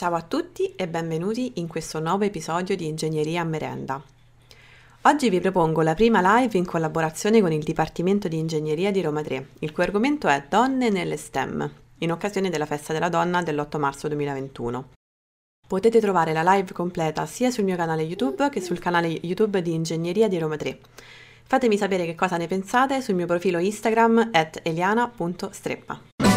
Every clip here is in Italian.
Ciao a tutti e benvenuti in questo nuovo episodio di Ingegneria a Merenda. Oggi vi propongo la prima live in collaborazione con il Dipartimento di Ingegneria di Roma 3, il cui argomento è Donne nelle STEM, in occasione della Festa della Donna dell'8 marzo 2021. Potete trovare la live completa sia sul mio canale YouTube che sul canale YouTube di Ingegneria di Roma 3. Fatemi sapere che cosa ne pensate sul mio profilo Instagram at eliana.streppa.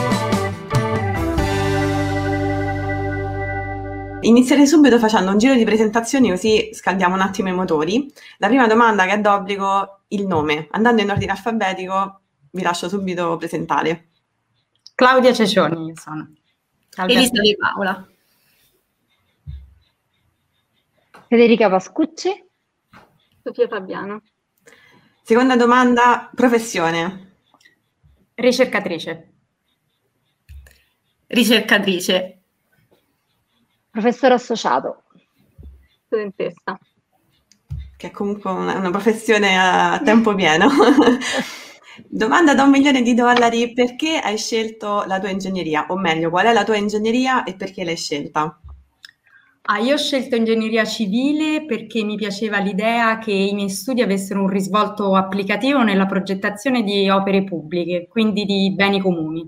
Inizierei subito facendo un giro di presentazioni così scaldiamo un attimo i motori. La prima domanda che è d'obbligo, il nome. Andando in ordine alfabetico, vi lascio subito presentare. Claudia Cecioni, io sono. Elisa Di Paola. Federica Pascucci. Sofia Fabiano. Seconda domanda, professione. Ricercatrice. Ricercatrice. Professore associato. Studentessa. Che è comunque una, una professione a tempo pieno. Domanda da un milione di dollari, perché hai scelto la tua ingegneria? O meglio, qual è la tua ingegneria e perché l'hai scelta? Ah, io ho scelto ingegneria civile perché mi piaceva l'idea che i miei studi avessero un risvolto applicativo nella progettazione di opere pubbliche, quindi di beni comuni.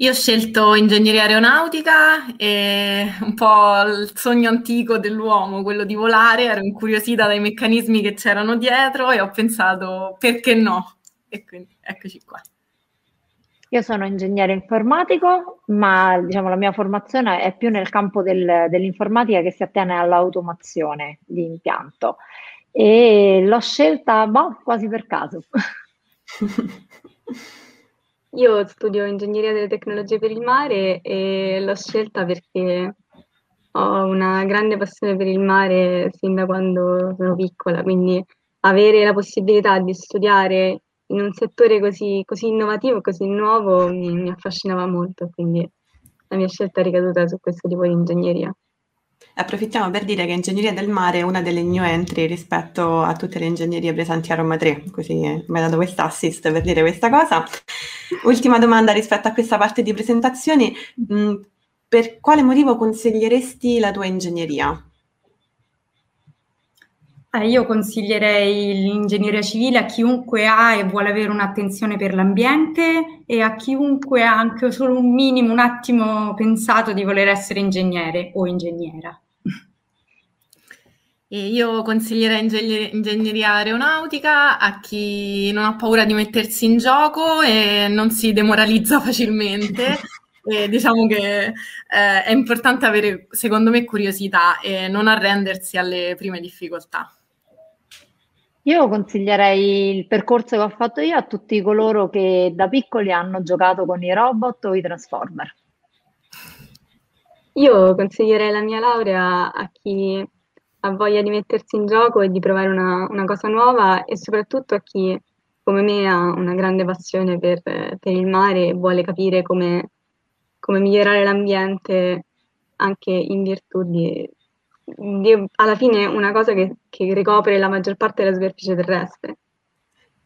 Io ho scelto ingegneria aeronautica e un po' il sogno antico dell'uomo, quello di volare, ero incuriosita dai meccanismi che c'erano dietro e ho pensato perché no? E quindi eccoci qua. Io sono ingegnere informatico, ma diciamo, la mia formazione è più nel campo del, dell'informatica che si attiene all'automazione di impianto e l'ho scelta boh, quasi per caso. Io studio ingegneria delle tecnologie per il mare e l'ho scelta perché ho una grande passione per il mare sin da quando sono piccola, quindi avere la possibilità di studiare in un settore così, così innovativo, così nuovo, mi, mi affascinava molto, quindi la mia scelta è ricaduta su questo tipo di ingegneria. Approfittiamo per dire che Ingegneria del Mare è una delle new entry rispetto a tutte le ingegnerie presenti a Roma 3, così mi ha dato questa assist per dire questa cosa. Ultima domanda rispetto a questa parte di presentazioni, mh, per quale motivo consiglieresti la tua ingegneria? Eh, io consiglierei l'ingegneria civile a chiunque ha e vuole avere un'attenzione per l'ambiente e a chiunque ha anche solo un minimo, un attimo pensato di voler essere ingegnere o ingegnera. E io consiglierei ingegner- ingegneria aeronautica a chi non ha paura di mettersi in gioco e non si demoralizza facilmente. e diciamo che eh, è importante avere, secondo me, curiosità e non arrendersi alle prime difficoltà. Io consiglierei il percorso che ho fatto io a tutti coloro che da piccoli hanno giocato con i robot o i transformer. Io consiglierei la mia laurea a chi ha voglia di mettersi in gioco e di provare una, una cosa nuova e soprattutto a chi come me ha una grande passione per, per il mare e vuole capire come, come migliorare l'ambiente anche in virtù di, di, alla fine una cosa che, che ricopre la maggior parte della superficie terrestre.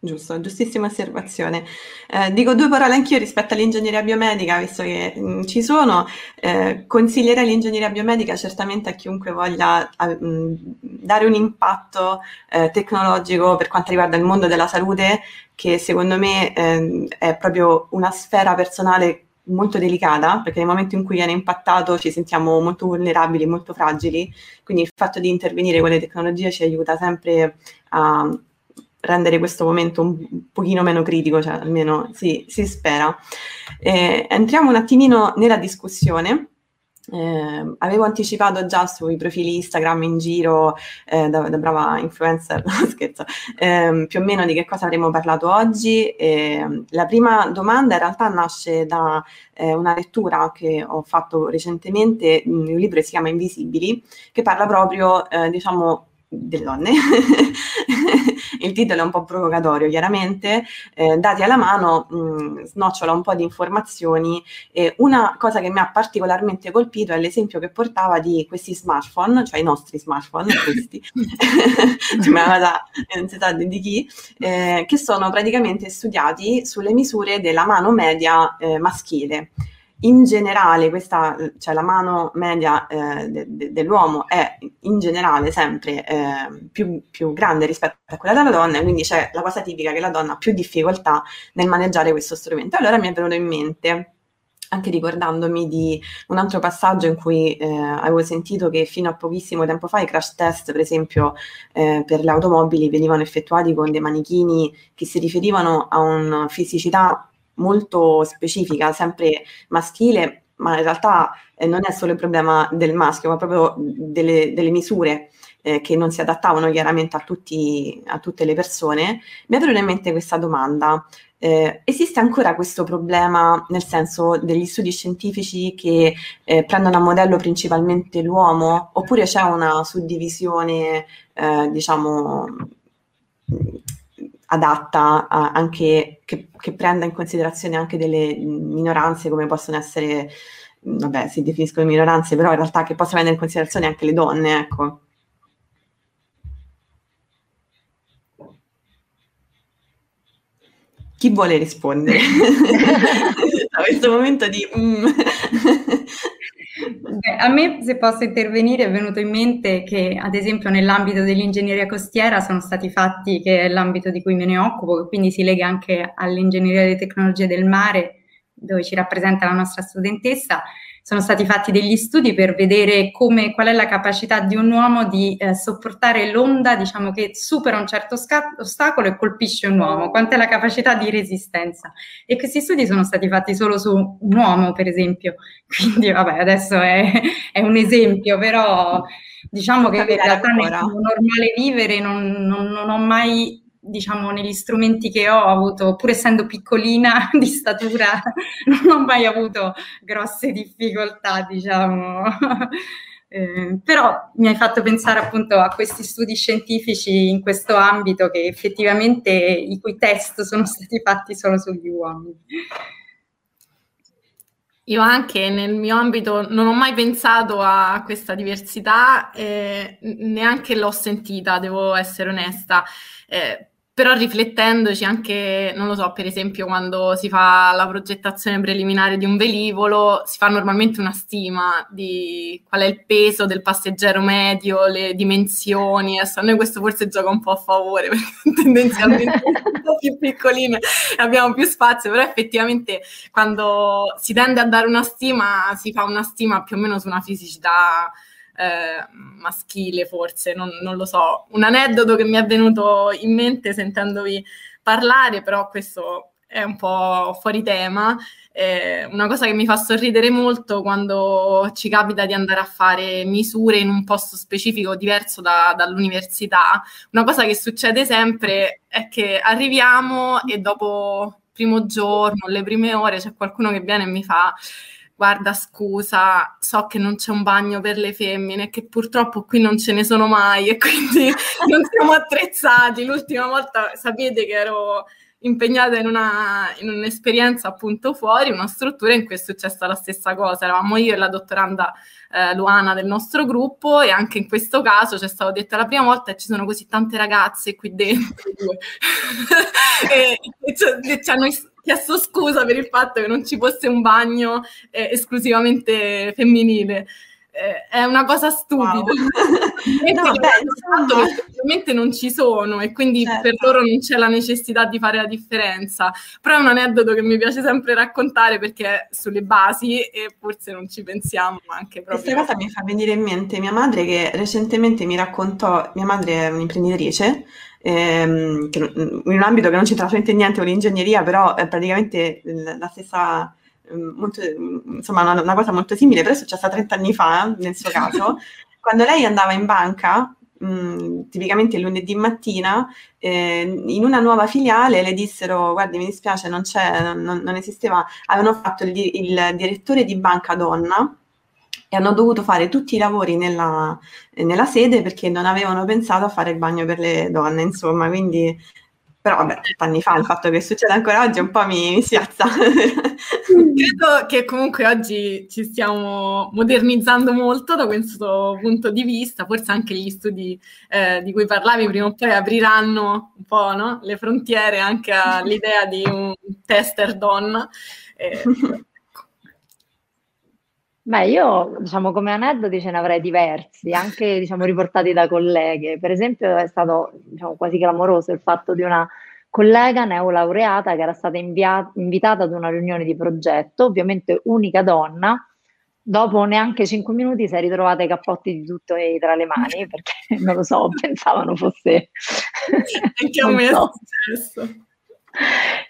Giusto, giustissima osservazione. Eh, dico due parole anch'io rispetto all'ingegneria biomedica, visto che mh, mm, ci sono. Eh, consiglierei l'ingegneria biomedica certamente a chiunque voglia a, mh, dare un impatto eh, tecnologico per quanto riguarda il mondo della salute, che secondo me ehm, è proprio una sfera personale molto delicata, perché nel momento in cui viene impattato ci sentiamo molto vulnerabili, molto fragili, quindi il fatto di intervenire con le tecnologie ci aiuta sempre a rendere questo momento un pochino meno critico, cioè almeno si, si spera. Eh, entriamo un attimino nella discussione. Eh, avevo anticipato già sui profili Instagram in giro eh, da, da, brava influencer, no, scherzo, eh, più o meno di che cosa avremmo parlato oggi. la prima domanda in realtà nasce da eh, una lettura che ho fatto recentemente, un libro che si chiama Invisibili, che parla proprio, eh, diciamo, delle donne. il titolo è un po' provocatorio, chiaramente, eh, dati alla mano mh, mm, snocciola un po' di informazioni e una cosa che mi ha particolarmente colpito è l'esempio che portava di questi smartphone, cioè i nostri smartphone, questi, cioè, una cosa, non si sa di chi, eh, che sono praticamente studiati sulle misure della mano media eh, maschile. In generale questa, cioè la mano media eh, de, de, dell'uomo è in generale sempre eh, più, più, grande rispetto a quella della donna, quindi c'è la cosa tipica che la donna ha più difficoltà nel maneggiare questo strumento. Allora mi è venuto in mente anche ricordandomi di un altro passaggio in cui eh, avevo sentito che fino a pochissimo tempo fa i crash test, per esempio, eh, per le automobili venivano effettuati con dei manichini che si riferivano a una fisicità molto specifica, sempre maschile, ma in realtà eh, non è solo il problema del maschio, ma proprio delle, delle misure eh, che non si adattavano chiaramente a, tutti, a tutte le persone, mi è venuta in mente questa domanda. Eh, esiste ancora questo problema nel senso degli studi scientifici che eh, prendono a modello principalmente l'uomo oppure c'è una suddivisione eh, diciamo adatta a, anche che, che, prenda in considerazione anche delle minoranze come possono essere vabbè si definiscono minoranze però in realtà che possono prendere in considerazione anche le donne ecco Chi vuole rispondere a questo momento di... Mm. Beh, a me, se posso intervenire, è venuto in mente che, ad esempio, nell'ambito dell'ingegneria costiera sono stati fatti, che è l'ambito di cui me ne occupo, che quindi si lega anche all'ingegneria delle tecnologie del mare, dove ci rappresenta la nostra studentessa, sono stati fatti degli studi per vedere come, qual è la capacità di un uomo di eh, sopportare l'onda, diciamo che supera un certo sca- ostacolo e colpisce un uomo, quant'è la capacità di resistenza. E questi studi sono stati fatti solo su un uomo, per esempio. Quindi, vabbè, adesso è, è un esempio, però diciamo che in realtà nel normale vivere non, non, non ho mai diciamo, negli strumenti che ho avuto, pur essendo piccolina di statura, non ho mai avuto grosse difficoltà, diciamo. Eh, però mi hai fatto pensare appunto a questi studi scientifici in questo ambito che effettivamente i cui test sono stati fatti solo sugli uomini. Io anche nel mio ambito non ho mai pensato a questa diversità, eh, neanche l'ho sentita, devo essere onesta. Eh, però riflettendoci anche, non lo so, per esempio quando si fa la progettazione preliminare di un velivolo, si fa normalmente una stima di qual è il peso del passeggero medio, le dimensioni. Adesso a noi questo forse gioca un po' a favore, perché tendenzialmente un po' più piccoline e abbiamo più spazio, però effettivamente quando si tende a dare una stima, si fa una stima più o meno su una fisicità eh, maschile forse, non, non, lo so. Un aneddoto che mi è venuto in mente sentendovi parlare, però questo è un po' fuori tema. Eh, una cosa che mi fa sorridere molto quando ci capita di andare a fare misure in un posto specifico diverso da, dall'università, una cosa che succede sempre è che arriviamo e dopo il primo giorno, le prime ore, c'è qualcuno che viene e mi fa guarda scusa, so che non c'è un bagno per le femmine, che purtroppo qui non ce ne sono mai e quindi non siamo attrezzati. L'ultima volta sapete che ero impegnata in, una, in un'esperienza appunto fuori, una struttura in cui è successa la stessa cosa. Eravamo io e la dottoranda eh, Luana del nostro gruppo e anche in questo caso ci è stato detto la prima volta che ci sono così tante ragazze qui dentro e, e, e ci hanno chiesto scusa per il fatto che non ci fosse un bagno eh, esclusivamente femminile. Eh, è una cosa stupida. Wow. no, beh, non ci sono e quindi certo. per loro non c'è la necessità di fare la differenza. Però è un aneddoto che mi piace sempre raccontare perché è sulle basi e forse non ci pensiamo anche proprio. Questa cosa mi fa venire in mente mia madre che recentemente mi raccontò, mia madre è un'imprenditrice ehm, che, in un ambito che non c'entra assolutamente niente con l'ingegneria, però è praticamente la stessa, ehm, molto, insomma una, una, cosa molto simile, però è successa 30 anni fa nel suo caso, quando lei andava in banca, mh, tipicamente il lunedì mattina, eh, in una nuova filiale le dissero guardi mi dispiace non c'è, non, non esisteva, avevano fatto il, il direttore di banca donna, e hanno dovuto fare tutti i lavori nella, nella, sede perché non avevano pensato a fare il bagno per le donne, insomma, quindi però vabbè, anni fa il fatto che succeda ancora oggi un po' mi, mi spiazza. Credo che comunque oggi ci stiamo modernizzando molto da questo punto di vista, forse anche gli studi eh, di cui parlavi prima o poi apriranno un po' no? le frontiere anche all'idea di un tester donna. Eh, Beh, io diciamo come aneddoti ce ne avrei diversi, anche diciamo, riportati da colleghe. Per esempio è stato diciamo, quasi clamoroso il fatto di una collega neolaureata che era stata invia- invitata ad una riunione di progetto, ovviamente unica donna, dopo neanche cinque minuti si è ritrovata i cappotti di tutto tra le mani perché non lo so, pensavano fosse... Anche a me so. è successo.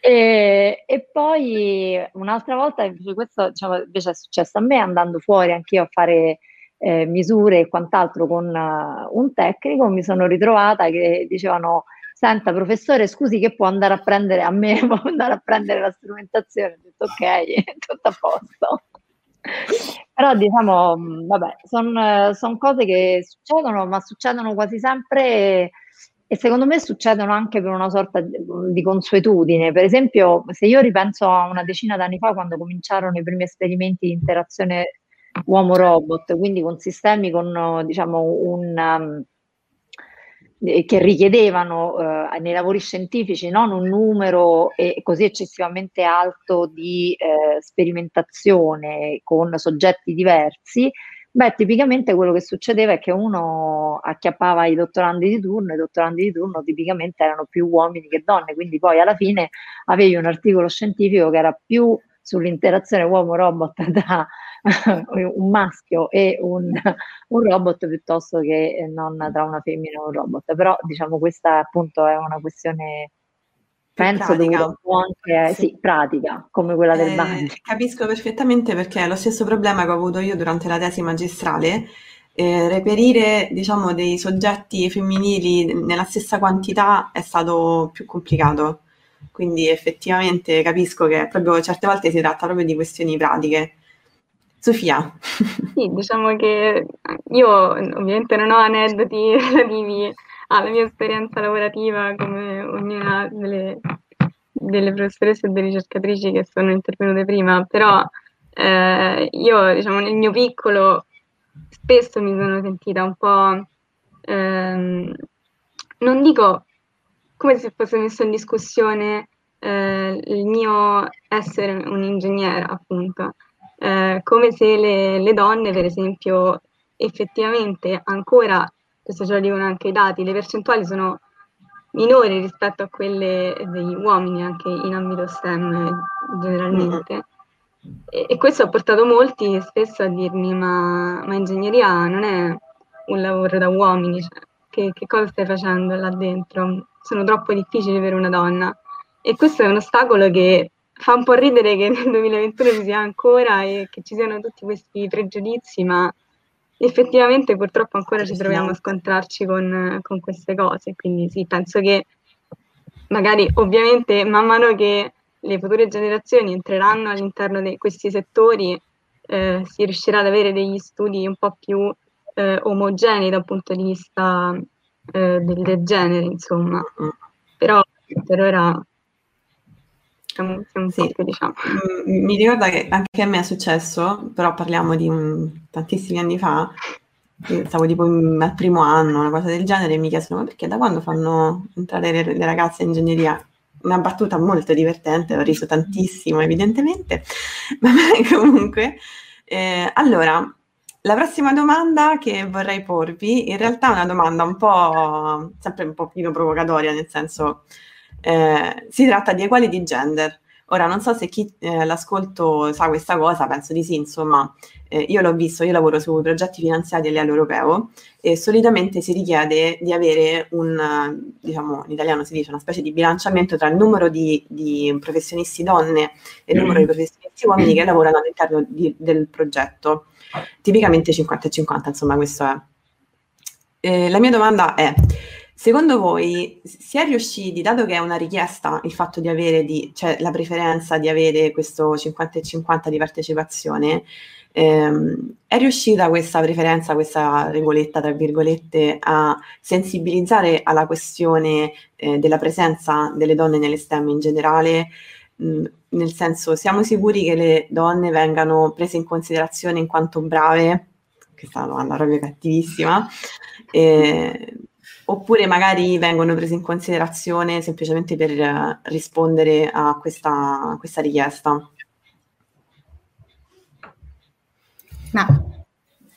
E, e, poi un'altra volta, invece questo diciamo, invece è successo a me andando fuori anch'io a fare eh, misure e quant'altro con uh, un tecnico, mi sono ritrovata che dicevano senta professore scusi che può andare a prendere a me, può andare a prendere la strumentazione, ho detto ok, tutto a posto. Però diciamo, vabbè, sono son cose che succedono, ma succedono quasi sempre e secondo me succedono anche per una sorta di consuetudine. Per esempio, se io ripenso a una decina d'anni fa, quando cominciarono i primi esperimenti di interazione uomo-robot, quindi con sistemi con diciamo un um, che richiedevano eh, nei lavori scientifici non un numero eh, così eccessivamente alto di eh, sperimentazione con soggetti diversi, Beh, tipicamente quello che succedeva è che uno acchiappava i dottorandi di turno, e i dottorandi di turno tipicamente erano più uomini che donne, quindi poi alla fine avevi un articolo scientifico che era più sull'interazione uomo-robot tra un maschio e un, un, robot piuttosto che non tra una femmina e un robot. Però diciamo questa appunto è una questione penso dovuta un po' anche sì. sì, pratica, come quella del eh, Capisco perfettamente perché è lo stesso problema che ho avuto io durante la tesi magistrale. Eh, reperire diciamo dei soggetti femminili nella stessa quantità è stato più complicato quindi effettivamente capisco che proprio certe volte si tratta proprio di questioni pratiche Sofia sì diciamo che io ovviamente non ho aneddoti relativi alla mia esperienza lavorativa come ognuna delle, delle professoresse e delle ricercatrici che sono intervenute prima, però eh, io, diciamo, nel mio piccolo spesso mi sono sentita un po', ehm, non dico come se fosse messo in discussione eh, il mio essere un'ingegnera, appunto, eh, come se le, le donne, per esempio, effettivamente ancora questo ce lo dicono anche i dati, le percentuali sono minori rispetto a quelle degli uomini anche in ambito STEM generalmente. E, e questo ha portato molti spesso a dirmi ma, ma ingegneria non è un lavoro da uomini, cioè, che, che, cosa stai facendo là dentro? Sono troppo difficili per una donna. E questo è un ostacolo che fa un po' ridere che nel 2021 ci sia ancora e che ci siano tutti questi pregiudizi, ma effettivamente purtroppo ancora ci troviamo a scontrarci con, con queste cose, quindi sì, penso che magari ovviamente man mano che le future generazioni entreranno all'interno di questi settori eh, si riuscirà ad avere degli studi un po' più eh, omogenei dal punto di vista eh, del, del, genere, insomma. Però per ora siamo sì. Poco, diciamo. Mm, mi ricorda che anche a me è successo, però parliamo di un, tantissimi anni fa, stavo tipo al primo anno, una cosa del genere, e mi chiedono ma perché da quando fanno entrare le, le ragazze in ingegneria? Una battuta molto divertente, ho riso tantissimo evidentemente, ma comunque. Eh, allora, la prossima domanda che vorrei porvi, in realtà è una domanda un po', sempre un pochino provocatoria, nel senso, eh, si tratta di equali di gender. Ora, non so se chi eh, l'ascolto sa questa cosa, penso di sì, insomma, eh, io l'ho visto, io lavoro su progetti finanziati a livello europeo e solitamente si richiede di avere un, diciamo, in italiano si dice, una specie di bilanciamento tra il numero di, di professionisti donne e il numero di professionisti uomini che lavorano all'interno di, del progetto. Tipicamente 50 e 50, insomma, questo è. Eh, la mia domanda è, Secondo voi si è riusciti, dato che è una richiesta il fatto di avere, di, cioè la preferenza di avere questo 50 e 50 di partecipazione, ehm, è riuscita questa preferenza, questa regoletta, tra virgolette, a sensibilizzare alla questione eh, della presenza delle donne nelle STEM in generale? Mh, nel senso, siamo sicuri che le donne vengano prese in considerazione in quanto brave? Questa domanda proprio cattivissima. Eh, oppure magari vengono prese in considerazione semplicemente per eh, rispondere a questa, a questa richiesta. Ma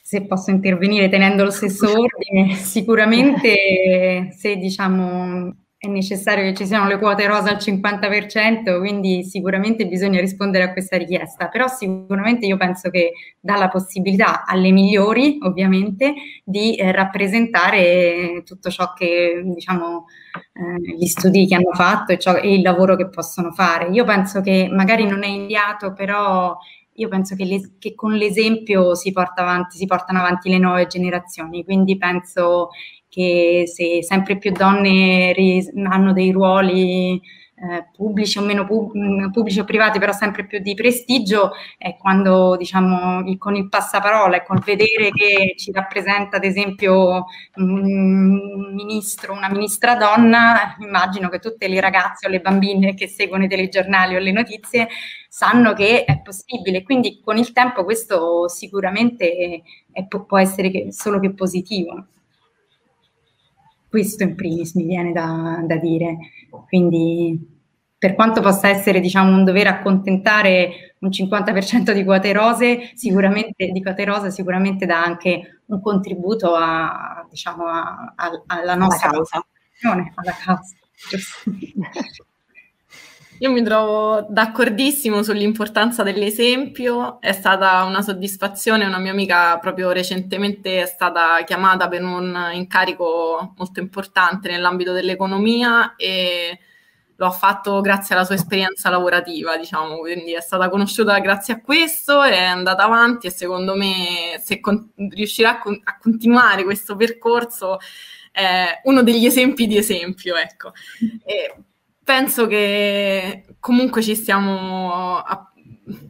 se posso intervenire tenendo lo stesso ordine, sicuramente se diciamo è necessario che ci siano le quote rosa al 50%, quindi sicuramente bisogna rispondere a questa richiesta, però sicuramente io penso che dà la possibilità alle migliori, ovviamente, di eh, rappresentare tutto ciò che, diciamo, eh, gli studi che hanno fatto e, ciò, e il lavoro che possono fare. Io penso che magari non è inviato, però io penso che, le, che, con l'esempio si, porta avanti, si portano avanti le nuove generazioni, quindi penso che se sempre più donne ri- hanno dei ruoli eh, pubblici o meno pub- pubblici o privati, però sempre più di prestigio, è quando diciamo il, con il passaparola e col vedere che ci rappresenta ad esempio un ministro, una ministra donna, immagino che tutte le ragazze o le bambine che seguono i telegiornali o le notizie sanno che è possibile, quindi con il tempo questo sicuramente è, può essere che, solo che positivo. Questo in primis mi viene da, da dire. Quindi per quanto possa essere diciamo, un dover accontentare un 50% di quote rose, sicuramente, di quote rosa sicuramente dà anche un contributo a, diciamo, a, a, alla nostra causa. Alla causa. Io mi trovo d'accordissimo sull'importanza dell'esempio, è stata una soddisfazione, una mia amica proprio recentemente è stata chiamata per un incarico molto importante nell'ambito dell'economia e lo ha fatto grazie alla sua esperienza lavorativa, diciamo, quindi è stata conosciuta grazie a questo, è andata avanti e secondo me se con- riuscirà a, con- a continuare questo percorso uno degli esempi di esempio, ecco. E penso che comunque ci stiamo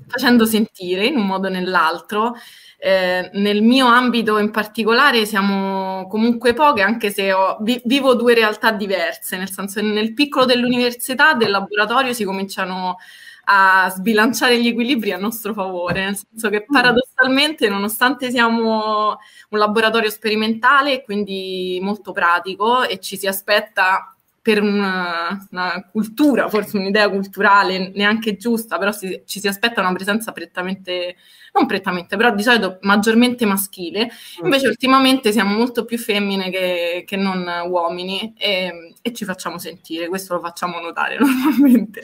facendo sentire in un modo o nell'altro. Eh, nel mio ambito in particolare siamo comunque poche, anche se ho, vi, vivo due realtà diverse, nel senso che nel piccolo dell'università, del laboratorio si cominciano a sbilanciare gli equilibri a nostro favore, nel senso che paradossalmente, nonostante siamo un laboratorio sperimentale, quindi molto pratico e ci si aspetta per una, una, cultura, forse un'idea culturale neanche giusta, però si, ci si aspetta una presenza prettamente, non prettamente, però di solito maggiormente maschile. Mm. Invece ultimamente siamo molto più femmine che, che non uomini e, e, ci facciamo sentire, questo lo facciamo notare normalmente.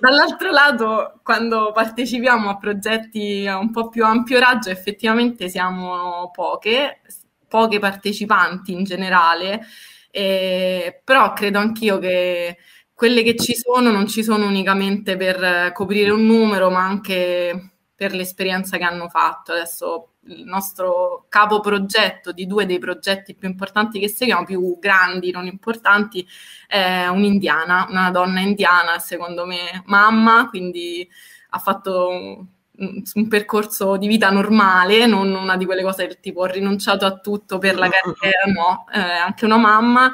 Dall'altro lato, quando partecipiamo a progetti a un po' più ampio raggio, effettivamente siamo poche, poche partecipanti in generale eh, però credo anch'io che quelle che ci sono non ci sono unicamente per coprire un numero, ma anche per l'esperienza che hanno fatto. Adesso il nostro capo progetto di due dei progetti più importanti che seguiamo, più grandi, non importanti, è un'indiana, una donna indiana, secondo me mamma, quindi ha fatto un percorso di vita normale, non una di quelle cose del tipo ho rinunciato a tutto per la carriera, no, eh, anche una mamma.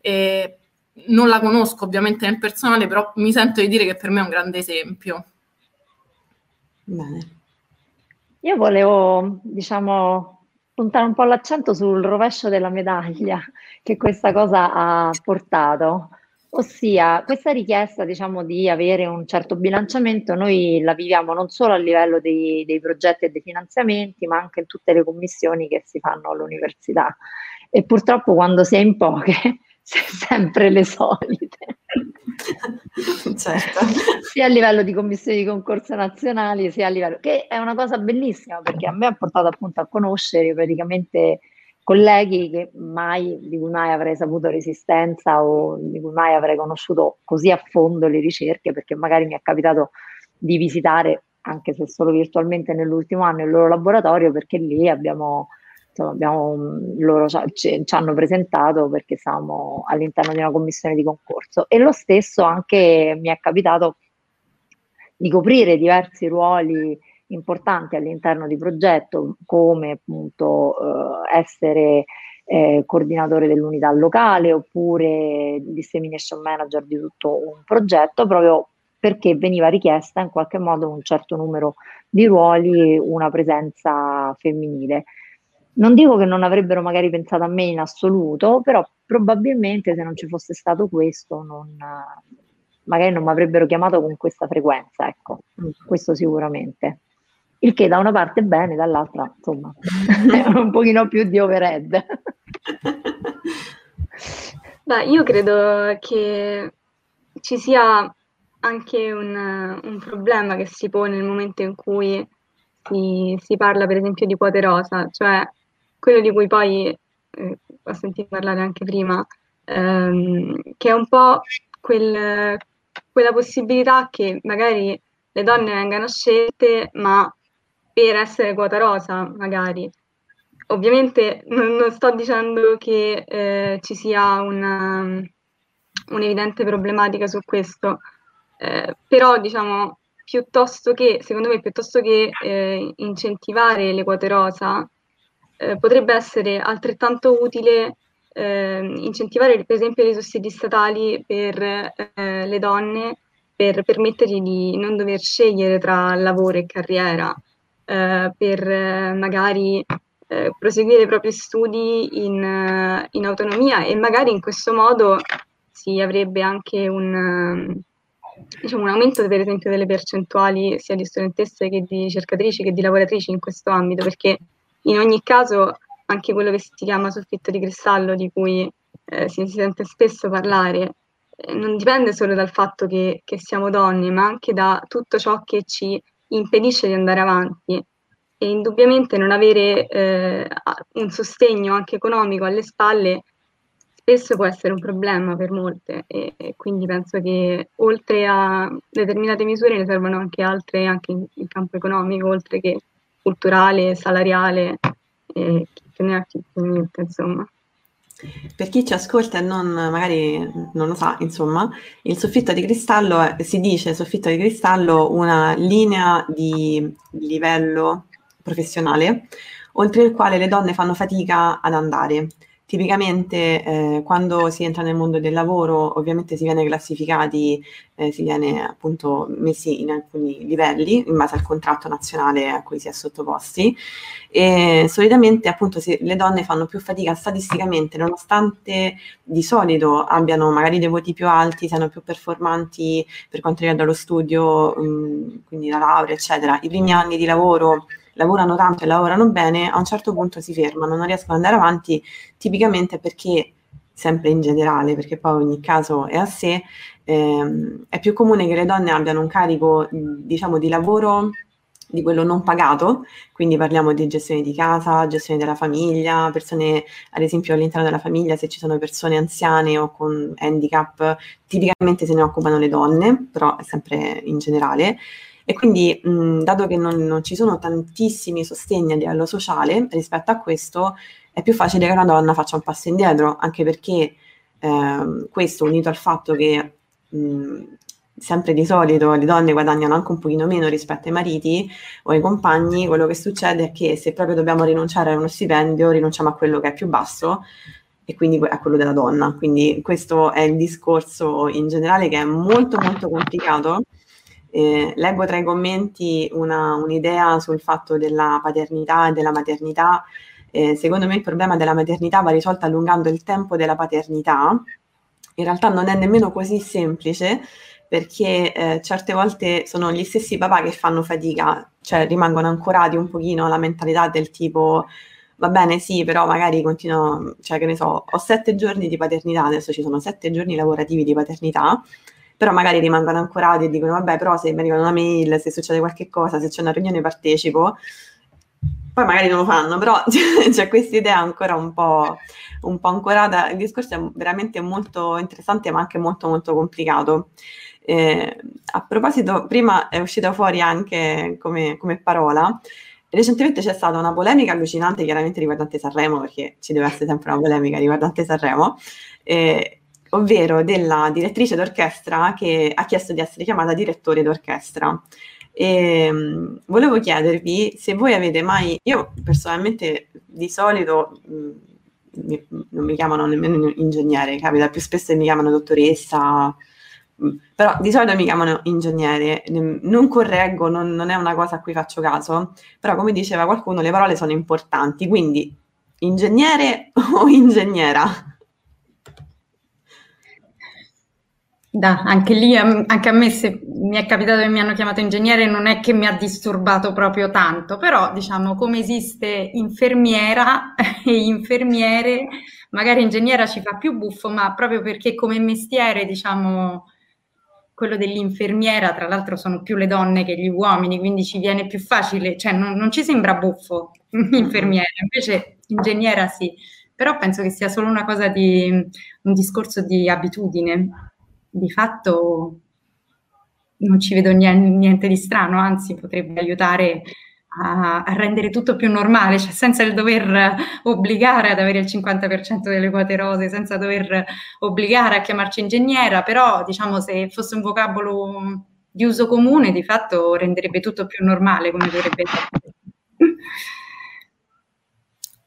E non la conosco ovviamente nel personale, però mi sento di dire che per me è un grande esempio. Bene. Io volevo, diciamo, puntare un po' l'accento sul rovescio della medaglia che questa cosa ha portato. Ossia, questa richiesta, diciamo, di avere un certo bilanciamento, noi la viviamo non solo a livello dei, dei progetti e dei finanziamenti, ma anche in tutte le commissioni che si fanno all'università. E purtroppo quando si è in poche, si è sempre le solite. certo. sia a livello di commissioni di concorso nazionali, sia a livello... che è una cosa bellissima, perché a me ha portato appunto a conoscere praticamente colleghi mai, di cui mai avrei saputo resistenza o di cui mai avrei conosciuto così a fondo le ricerche, perché magari mi è capitato di visitare, anche se solo virtualmente nell'ultimo anno, il loro laboratorio, perché lì abbiamo, insomma, abbiamo loro ci, ci, hanno presentato perché siamo all'interno di una commissione di concorso. E lo stesso anche mi è capitato di coprire diversi ruoli importanti all'interno di progetto come appunto eh, essere eh, coordinatore dell'unità locale oppure dissemination manager di tutto un progetto proprio perché veniva richiesta in qualche modo un certo numero di ruoli, una presenza femminile. Non dico che non avrebbero magari pensato a me in assoluto, però probabilmente se non ci fosse stato questo, non, magari non mi avrebbero chiamato con questa frequenza, ecco, questo sicuramente. Il che da una parte è bene, dall'altra insomma è un pochino più di overhead. Beh, io credo che ci sia anche un, un problema che si pone nel momento in cui si, si, parla per esempio di quote rosa, cioè quello di cui poi eh, ho sentito parlare anche prima, ehm, che è un po' quel, quella possibilità che magari le donne vengano scelte, ma per essere quota rosa, magari. Ovviamente non, non sto dicendo che eh, ci sia una, un'evidente problematica su questo, eh, però diciamo piuttosto che, secondo me, piuttosto che eh, incentivare le quote rosa, eh, potrebbe essere altrettanto utile eh, incentivare per esempio i sussidi statali per eh, le donne per permettergli di non dover scegliere tra lavoro e carriera, eh, per eh, magari eh, proseguire i propri studi in, eh, in, autonomia e magari in questo modo si avrebbe anche un, diciamo, un aumento per esempio delle percentuali sia di studentesse che di ricercatrici che di lavoratrici in questo ambito, perché in ogni caso anche quello che si chiama soffitto di cristallo, di cui eh, si, si, sente spesso parlare, eh, non dipende solo dal fatto che, che, siamo donne, ma anche da tutto ciò che ci impedisce di andare avanti. E indubbiamente non avere eh, un sostegno anche economico alle spalle spesso può essere un problema per molte e, e, quindi penso che oltre a determinate misure ne servono anche altre anche in, in campo economico, oltre che culturale, salariale, e chi più ne ha chi più niente, insomma. Per chi ci ascolta e non, magari non lo sa, insomma, il soffitto di cristallo si dice soffitto di cristallo una linea di livello professionale oltre il quale le donne fanno fatica ad andare. Tipicamente eh, quando si entra nel mondo del lavoro ovviamente si viene classificati, eh, si viene appunto messi in alcuni livelli in base al contratto nazionale a cui si è sottoposti. E solitamente appunto si, le donne fanno più fatica statisticamente nonostante di solito abbiano magari dei voti più alti, siano più performanti per quanto riguarda lo studio, mh, mm, quindi la laurea eccetera, i primi anni di lavoro lavorano tanto e lavorano bene, a un certo punto si fermano, non riescono ad andare avanti, tipicamente perché, sempre in generale, perché poi ogni caso è a sé, ehm, è più comune che le donne abbiano un carico, diciamo, di lavoro di quello non pagato, quindi parliamo di gestione di casa, gestione della famiglia, persone, ad esempio all'interno della famiglia, se ci sono persone anziane o con handicap, tipicamente se ne occupano le donne, però è sempre in generale. E quindi, mh, dato che non, non, ci sono tantissimi sostegni a livello sociale rispetto a questo, è più facile che una donna faccia un passo indietro, anche perché eh, questo unito al fatto che mh, sempre di solito le donne guadagnano anche un pochino meno rispetto ai mariti o ai compagni, quello che succede è che se proprio dobbiamo rinunciare a uno stipendio, rinunciamo a quello che è più basso e quindi a quello della donna. Quindi questo è il discorso in generale che è molto molto complicato eh, leggo tra i commenti una, un'idea sul fatto della paternità e della maternità. Eh, secondo me il problema della maternità va risolto allungando il tempo della paternità. In realtà non è nemmeno così semplice perché eh, certe volte sono gli stessi papà che fanno fatica, cioè rimangono ancorati un pochino alla mentalità del tipo va bene sì, però magari continuo, cioè che ne so, ho sette giorni di paternità, adesso ci sono sette giorni lavorativi di paternità, però magari rimangono ancorati e dicono vabbè però se mi arriva una mail, se succede qualche cosa, se c'è una riunione partecipo, poi magari non lo fanno, però c'è questa idea ancora un po', un po' ancorata, il discorso è veramente molto interessante ma anche molto molto complicato. Eh, a proposito, prima è uscita fuori anche come, come parola, Recentemente c'è stata una polemica allucinante, chiaramente riguardante Sanremo, perché ci deve essere sempre una polemica riguardante Sanremo, eh, ovvero della direttrice d'orchestra che ha chiesto di essere chiamata direttore d'orchestra. E, um, volevo chiedervi se voi avete mai, io personalmente di solito mh, mm, non mi chiamano nemmeno ingegnere, capita più spesso mi chiamano dottoressa, mh, mm, però di solito mi chiamano ingegnere, non correggo, non, non è una cosa a cui faccio caso, però come diceva qualcuno le parole sono importanti, quindi ingegnere o ingegnera? Da, anche lì, anche a me se mi è capitato che mi hanno chiamato ingegnere non è che mi ha disturbato proprio tanto, però diciamo come esiste infermiera e infermiere, magari ingegnera ci fa più buffo, ma proprio perché come mestiere diciamo quello dell'infermiera, tra l'altro sono più le donne che gli uomini, quindi ci viene più facile, cioè non, non ci sembra buffo infermiera, invece ingegnera sì, però penso che sia solo una cosa di un discorso di abitudine di fatto non ci vedo niente, di strano, anzi potrebbe aiutare a, a, rendere tutto più normale, cioè senza il dover obbligare ad avere il 50% delle quote rose, senza dover obbligare a chiamarci ingegnera, però diciamo se fosse un vocabolo di uso comune di fatto renderebbe tutto più normale come dovrebbe essere.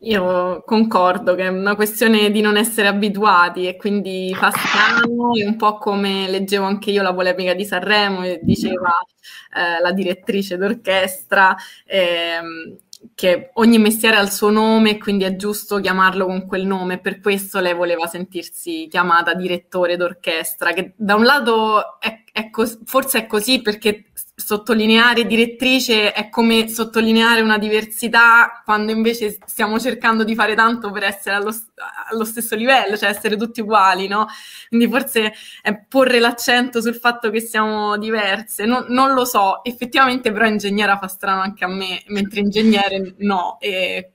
Io concordo che è una questione di non essere abituati e quindi fa strano, è un po' come leggevo anche io la polemica di Sanremo e diceva eh, la direttrice d'orchestra eh, che ogni mestiere ha il suo nome e quindi è giusto chiamarlo con quel nome, per questo lei voleva sentirsi chiamata direttore d'orchestra, che da un lato è, è cos- forse è così perché sottolineare direttrice è come sottolineare una diversità quando invece stiamo cercando di fare tanto per essere allo, allo stesso livello, cioè essere tutti uguali, no? Quindi forse è porre l'accento sul fatto che siamo diverse, non, non lo so, effettivamente però ingegnera fa strano anche a me, mentre ingegnere no, e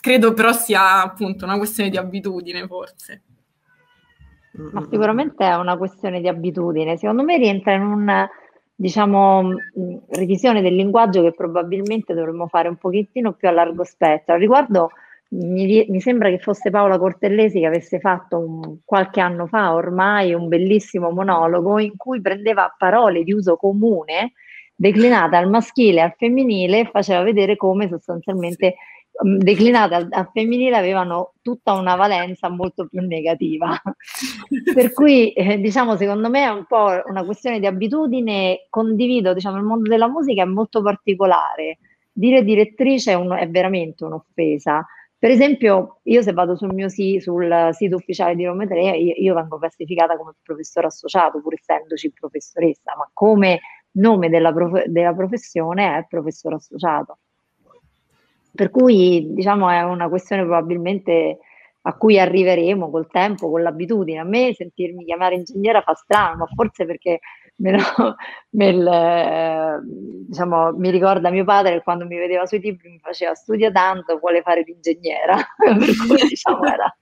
credo però sia appunto una questione di abitudine forse. Ma sicuramente è una questione di abitudine, secondo me rientra in un diciamo, revisione del linguaggio che probabilmente dovremmo fare un pochettino più a largo spettro. Al riguardo mi, mi, sembra che fosse Paola Cortellesi che avesse fatto un, qualche anno fa ormai un bellissimo monologo in cui prendeva parole di uso comune declinate al maschile e al femminile e faceva vedere come sostanzialmente Mm, declinate al, al, femminile avevano tutta una valenza molto più negativa. per cui, eh, diciamo, secondo me è un po' una questione di abitudine. Condivido, diciamo, il mondo della musica è molto particolare. Dire direttrice è, un, è veramente un'offesa. Per esempio, io se vado sul mio sì, sul sito ufficiale di Roma 3, io, io vengo classificata come professore associato, pur essendoci professoressa, ma come nome della, prof, della professione è professore associato. Per cui diciamo è una questione probabilmente a cui arriveremo col tempo, con l'abitudine. A me sentirmi chiamare ingegnera fa strano, ma forse perché me lo, me il, diciamo, mi ricorda mio padre che quando mi vedeva sui libri mi faceva studia tanto, vuole fare l'ingegnera. per cui diciamo era,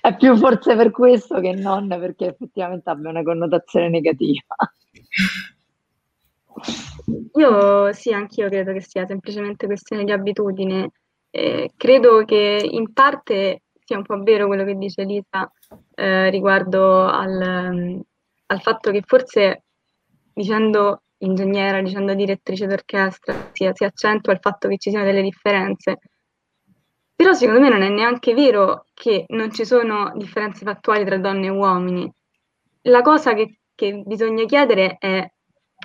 è più forse per questo che non perché effettivamente abbia una connotazione negativa. Io sì, anch'io credo che sia semplicemente questione di abitudine. Eh, credo che in parte sia un po' vero quello che dice Lisa eh, riguardo al, al, fatto che forse dicendo ingegnera, dicendo direttrice d'orchestra, si, si accentua il fatto che ci siano delle differenze. Però secondo me non è neanche vero che non ci sono differenze fattuali tra donne e uomini. La cosa che, che bisogna chiedere è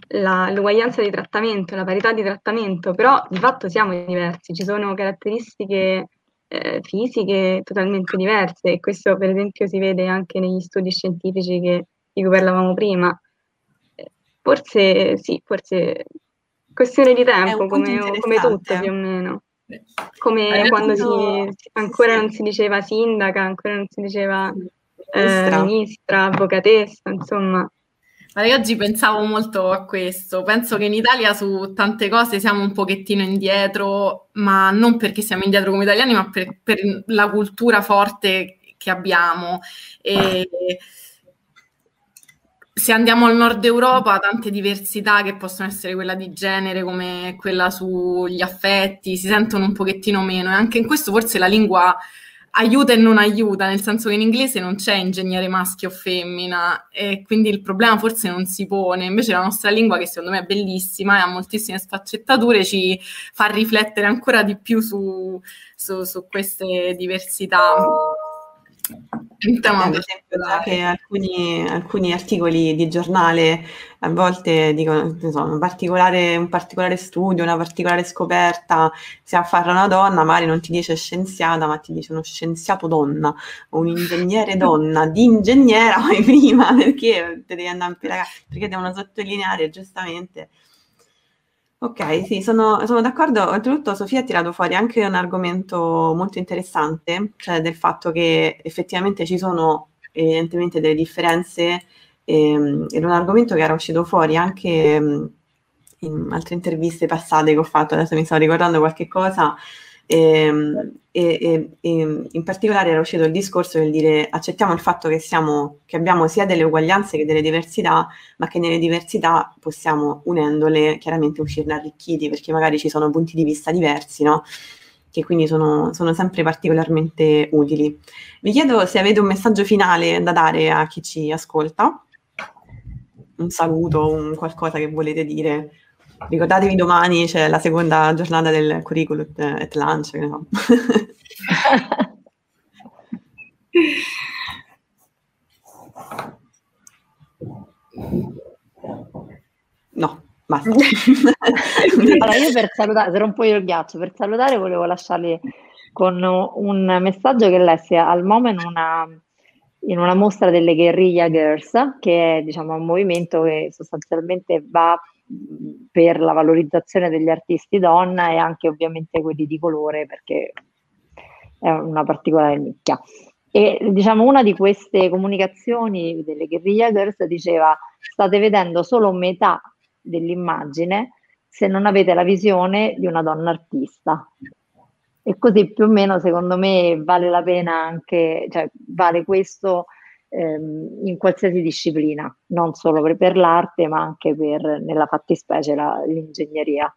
la, l'uguaglianza di trattamento, la parità di trattamento, però di fatto siamo diversi, ci sono caratteristiche eh, fisiche totalmente diverse e questo per esempio si vede anche negli studi scientifici che, di cui parlavamo prima. Eh, forse sì, forse questione di tempo, come, come tutte più o meno. Come quando si, ancora non si diceva sindaca, ancora non si diceva eh, ministra, avvocatessa, insomma ma oggi pensavo molto a questo. Penso che in Italia su tante cose siamo un pochettino indietro, ma non perché siamo indietro come italiani, ma per, per la cultura forte che abbiamo. E se andiamo al nord Europa, tante diversità che possono essere quella di genere, come quella sugli affetti, si sentono un pochettino meno. E anche in questo forse la lingua aiuta e non aiuta, nel senso che in inglese non c'è ingegnere maschio o femmina e quindi il problema forse non si pone. Invece la nostra lingua, che secondo me è bellissima e ha moltissime sfaccettature, ci fa riflettere ancora di più su, su, su queste diversità. Tema ad esempio già che alcuni, alcuni, articoli di giornale a volte dicono so, un, particolare, un particolare studio, una particolare scoperta si affarra una donna, magari non ti dice scienziata, ma ti dice uno scienziato donna un ingegnere donna, di ingegnera poi prima, perché devi andare perché devono sottolineare giustamente Ok, sì, sono, sono d'accordo. Oltretutto, Sofia ha tirato fuori anche un argomento molto interessante, cioè del fatto che effettivamente ci sono evidentemente delle differenze, ehm, ed un argomento che era uscito fuori anche ehm, in altre interviste passate che ho fatto, adesso mi sto ricordando qualche cosa, e, e, e, in particolare era uscito il discorso del dire accettiamo il fatto che, siamo, che abbiamo sia delle uguaglianze che delle diversità, ma che nelle diversità possiamo, unendole, chiaramente uscirne arricchiti, perché magari ci sono punti di vista diversi, no? che quindi sono, sono, sempre particolarmente utili. Vi chiedo se avete un messaggio finale da dare a chi ci ascolta, un saluto, un qualcosa che volete dire Ricordatevi domani c'è la seconda giornata del curriculum at lunch. No? no, basta. allora io per salutare, se rompo io il ghiaccio, per salutare volevo lasciarli con un messaggio che lessi al Moment una, in una mostra delle Guerrilla Girls, che è diciamo, un movimento che sostanzialmente va per la valorizzazione degli artisti donna e anche ovviamente quelli di colore perché è una particolare nicchia. E diciamo una di queste comunicazioni delle Guerrilla Girls diceva state vedendo solo metà dell'immagine se non avete la visione di una donna artista. E così più o meno secondo me vale la pena anche, cioè vale questo ehm, in qualsiasi disciplina, non solo per, per l'arte, ma anche per, nella fattispecie, la, l'ingegneria.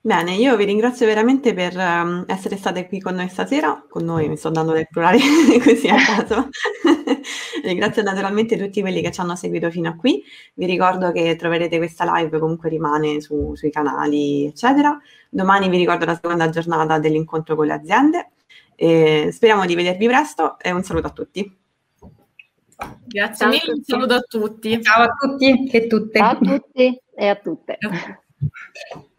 Bene, io vi ringrazio veramente per um, essere state qui con noi stasera, con noi mi sto dando del plurale così a caso. ringrazio naturalmente tutti quelli che ci hanno seguito fino a qui, vi ricordo che troverete questa live comunque rimane su, sui canali eccetera. Domani vi ricordo la seconda giornata dell'incontro con le aziende e speriamo di vedervi presto e un saluto a tutti. Grazie mille, un saluto a tutti. Ciao a tutti e tutte. Ciao a tutti e a tutte.